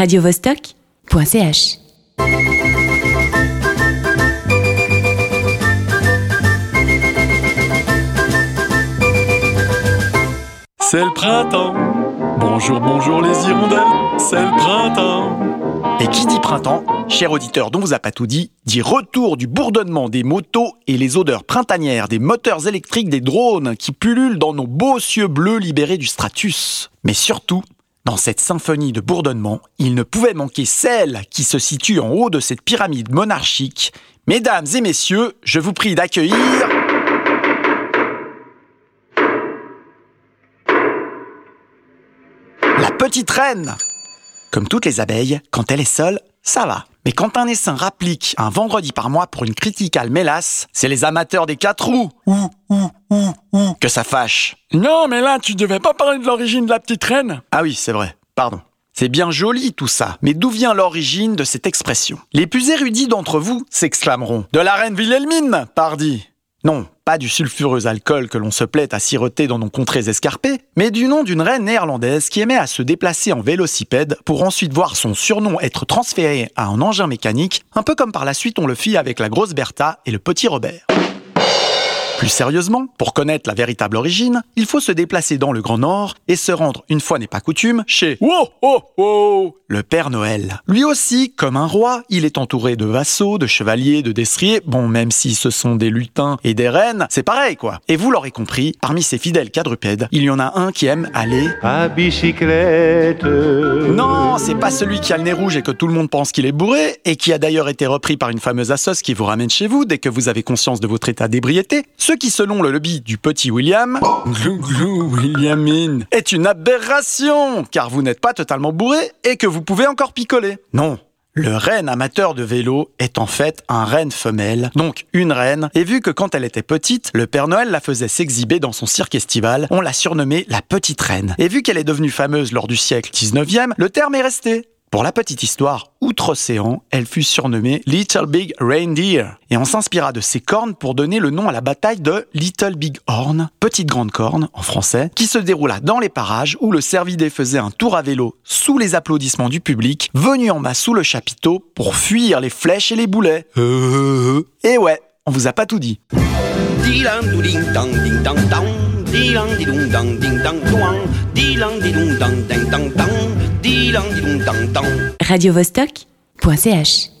radiovostok.ch C'est le printemps. Bonjour, bonjour les hirondelles. C'est le printemps. Et qui dit printemps, cher auditeur dont vous a pas tout dit, dit retour du bourdonnement des motos et les odeurs printanières des moteurs électriques des drones qui pullulent dans nos beaux cieux bleus libérés du stratus. Mais surtout, dans cette symphonie de bourdonnement, il ne pouvait manquer celle qui se situe en haut de cette pyramide monarchique. Mesdames et messieurs, je vous prie d'accueillir... La petite reine Comme toutes les abeilles, quand elle est seule, ça va. Mais quand un essaim rapplique un vendredi par mois pour une criticale mélasse, c'est les amateurs des quatre roues ouh, ouh, que ça fâche. Non, mais là, tu devais pas parler de l'origine de la petite reine. Ah oui, c'est vrai, pardon. C'est bien joli tout ça, mais d'où vient l'origine de cette expression? Les plus érudits d'entre vous s'exclameront De la reine Wilhelmine, pardi Non, pas du sulfureux alcool que l'on se plaît à siroter dans nos contrées escarpées, mais du nom d'une reine néerlandaise qui aimait à se déplacer en vélocipède pour ensuite voir son surnom être transféré à un engin mécanique, un peu comme par la suite on le fit avec la grosse Bertha et le petit Robert. Plus sérieusement, pour connaître la véritable origine, il faut se déplacer dans le Grand Nord et se rendre, une fois n'est pas coutume, chez Wow, oh, oh le Père Noël. Lui aussi, comme un roi, il est entouré de vassaux, de chevaliers, de destriers. Bon, même si ce sont des lutins et des reines, c'est pareil quoi. Et vous l'aurez compris, parmi ces fidèles quadrupèdes, il y en a un qui aime aller à bicyclette. Non, c'est pas celui qui a le nez rouge et que tout le monde pense qu'il est bourré et qui a d'ailleurs été repris par une fameuse assoce qui vous ramène chez vous dès que vous avez conscience de votre état d'ébriété. Ce qui, selon le lobby du petit William, Williamine. est une aberration, car vous n'êtes pas totalement bourré et que vous pouvez encore picoler. Non. Le renne amateur de vélo est en fait un renne femelle, donc une reine, et vu que quand elle était petite, le Père Noël la faisait s'exhiber dans son cirque estival, on l'a surnommée la petite reine. Et vu qu'elle est devenue fameuse lors du siècle 19e, le terme est resté. Pour la petite histoire, outre-océan, elle fut surnommée Little Big Reindeer. Et on s'inspira de ses cornes pour donner le nom à la bataille de Little Big Horn, Petite Grande Corne en français, qui se déroula dans les parages où le cervidé faisait un tour à vélo sous les applaudissements du public, venu en masse sous le chapiteau pour fuir les flèches et les boulets. Euh, Et ouais, on vous a pas tout dit. Dilang dang dang. radiovostok.ch